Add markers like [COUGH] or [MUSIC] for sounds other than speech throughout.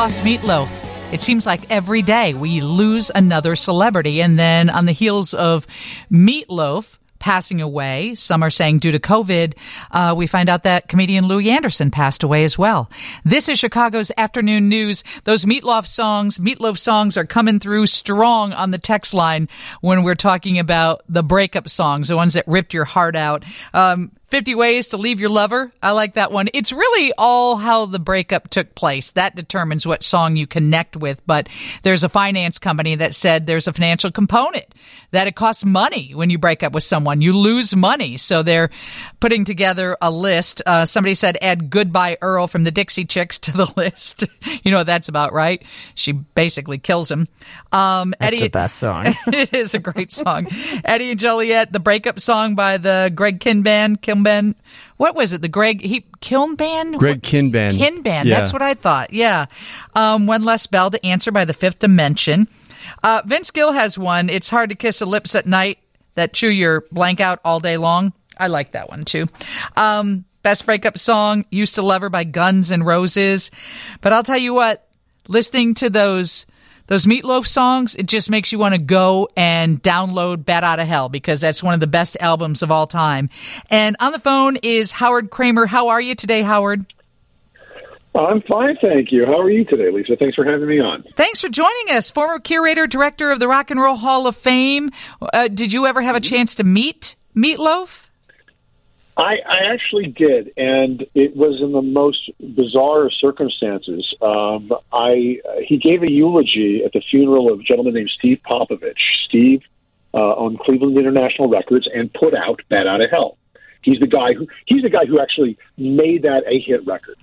lost Meatloaf. It seems like every day we lose another celebrity. And then on the heels of Meatloaf passing away, some are saying due to COVID, uh, we find out that comedian Louie Anderson passed away as well. This is Chicago's afternoon news. Those Meatloaf songs, Meatloaf songs are coming through strong on the text line when we're talking about the breakup songs, the ones that ripped your heart out. Um, 50 Ways to Leave Your Lover. I like that one. It's really all how the breakup took place. That determines what song you connect with. But there's a finance company that said there's a financial component that it costs money when you break up with someone. You lose money. So they're putting together a list. Uh, somebody said add Goodbye Earl from the Dixie Chicks to the [LAUGHS] list. [LAUGHS] you know what that's about, right? She basically kills him. Um, That's Eddie, the best song. [LAUGHS] it is a great song. Eddie and Joliet, the breakup song by the Greg Kihn Band. Kihn Band. What was it? The Greg he Kiln Band? Greg Kihn Band. Kihn Band. Yeah. That's what I thought. Yeah. Um, one less bell to answer by the Fifth Dimension. Uh, Vince Gill has one. It's hard to kiss the lips at night that chew your blank out all day long. I like that one too. Um, best breakup song, Used to Love Her by Guns N' Roses. But I'll tell you what, listening to those those meatloaf songs, it just makes you want to go and download Bat Out of Hell because that's one of the best albums of all time. And on the phone is Howard Kramer. How are you today, Howard? I'm fine, thank you. How are you today, Lisa? Thanks for having me on. Thanks for joining us, former curator, director of the Rock and Roll Hall of Fame. Uh, did you ever have a chance to meet Meatloaf? I, I actually did, and it was in the most bizarre circumstances. Um, I he gave a eulogy at the funeral of a gentleman named Steve Popovich. Steve uh, owned Cleveland International Records and put out "Bat Out of Hell." He's the guy who he's the guy who actually made that a hit record.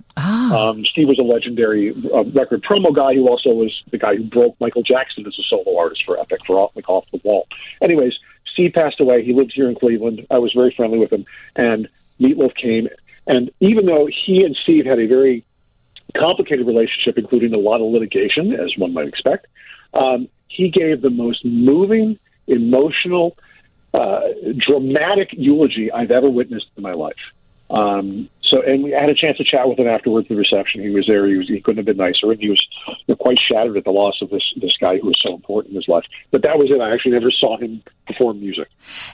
Um, Steve was a legendary uh, record promo guy who also was the guy who broke Michael Jackson as a solo artist for Epic for off, like off the wall. Anyways, Steve passed away. He lived here in Cleveland. I was very friendly with him, and Meatloaf came. And even though he and Steve had a very complicated relationship, including a lot of litigation, as one might expect, um, he gave the most moving, emotional, uh, dramatic eulogy I've ever witnessed in my life. Um, so, and we had a chance to chat with him afterwards. at The reception, he was there. He was he couldn't have been nicer, and he was you know, quite shattered at the loss of this this guy who was so important in his life. But that was it. I actually never saw him perform music.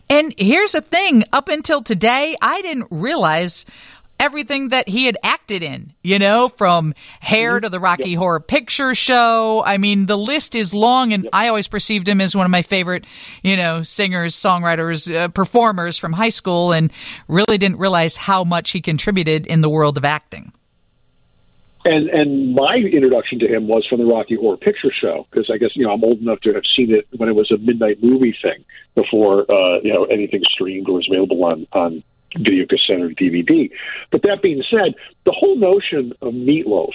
And here's the thing up until today, I didn't realize everything that he had acted in, you know, from Hair to the Rocky Horror Picture Show. I mean, the list is long, and I always perceived him as one of my favorite, you know, singers, songwriters, uh, performers from high school, and really didn't realize how much he contributed in the world of acting. And and my introduction to him was from the Rocky Horror Picture Show because I guess you know I'm old enough to have seen it when it was a midnight movie thing before uh, you know anything streamed or was available on on video cassette or DVD. But that being said, the whole notion of Meatloaf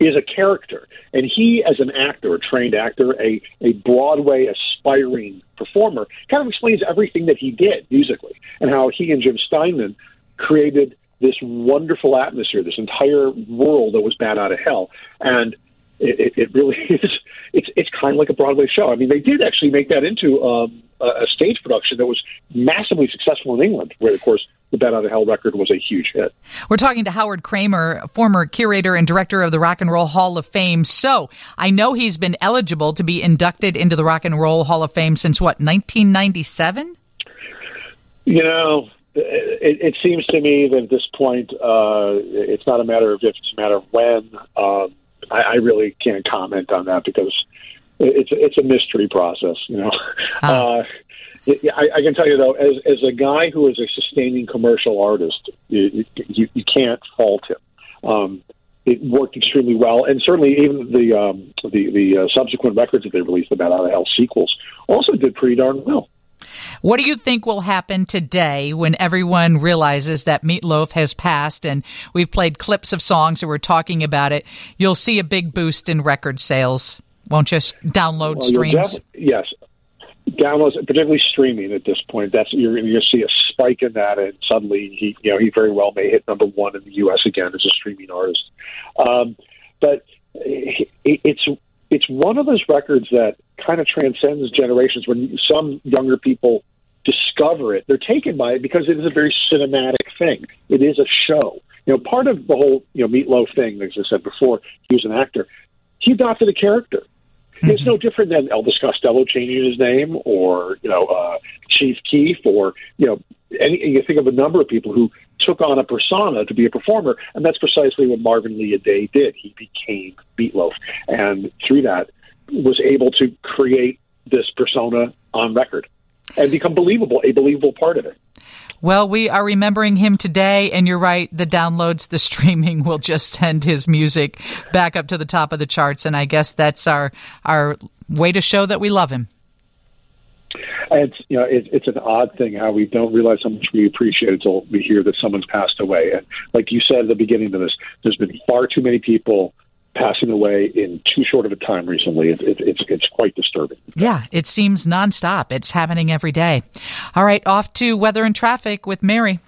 is a character, and he, as an actor, a trained actor, a a Broadway aspiring performer, kind of explains everything that he did musically and how he and Jim Steinman created this wonderful atmosphere, this entire world that was Bat Out of Hell, and it, it, really [LAUGHS] is. It's it's kind of like a Broadway show. I mean, they did actually make that into um, a, stage production that was massively successful in England, where of course the Bat Out of Hell record was a huge hit. We're talking to Howard Kramer, former curator and director of the Rock and Roll Hall of Fame. So I know he's been eligible to be inducted into the Rock and Roll Hall of Fame since what, 1997? You know, it, it seems to me that at this point, uh, it's not a matter of if, it's a matter of when. Um, I, I really can't comment on that because it's it's a mystery process. You know, [LAUGHS] uh, I, I can tell you though, as as a guy who is a sustaining commercial artist, you, you, you can't fault him. Um, it worked extremely well, and certainly even the um, the the uh, subsequent records that they released, the Bat Out of Hell sequels, also did pretty darn well. What do you think will happen today when everyone realizes that Meatloaf has passed and we've played clips of songs and we're talking about it? You'll see a big boost in record sales, won't you? Download Well, streams. def- yes, downloads, particularly streaming at this point, that's you're going to see a spike in that, and suddenly he, you know, he very well may hit number one in the U.S. again as a streaming artist. Um, but it, it's it's one of those records that kind of transcends generations. When some younger people discover it, they're taken by it because it is a very cinematic thing. It is a show. You know, part of the whole you know Meatloaf thing, as I said before, he was an actor. He adopted a character. Mm-hmm. It's no different than Elvis Costello changing his name, or you know, uh, Chief Keef, or you know, any, you think of a number of people who took on a persona to be a performer, and that's precisely what Marvin Lee Aday did. He became Meatloaf, and through that was able to create this persona on record and become believable, a believable part of it. Well, we are remembering him today, and you're right. The downloads, the [LAUGHS] streaming will just send his music back up to the top of the charts, and I guess that's our our way to show that we love him. It's you know it, it's an odd thing how we don't realize how much we appreciate it until we hear that someone's passed away. And like you said at the beginning of this, there's been far too many people passing away in too short of a time recently. It, it, it's it's quite disturbing. Yeah, it seems nonstop. It's happening every day. All right, off to weather and traffic with Mary.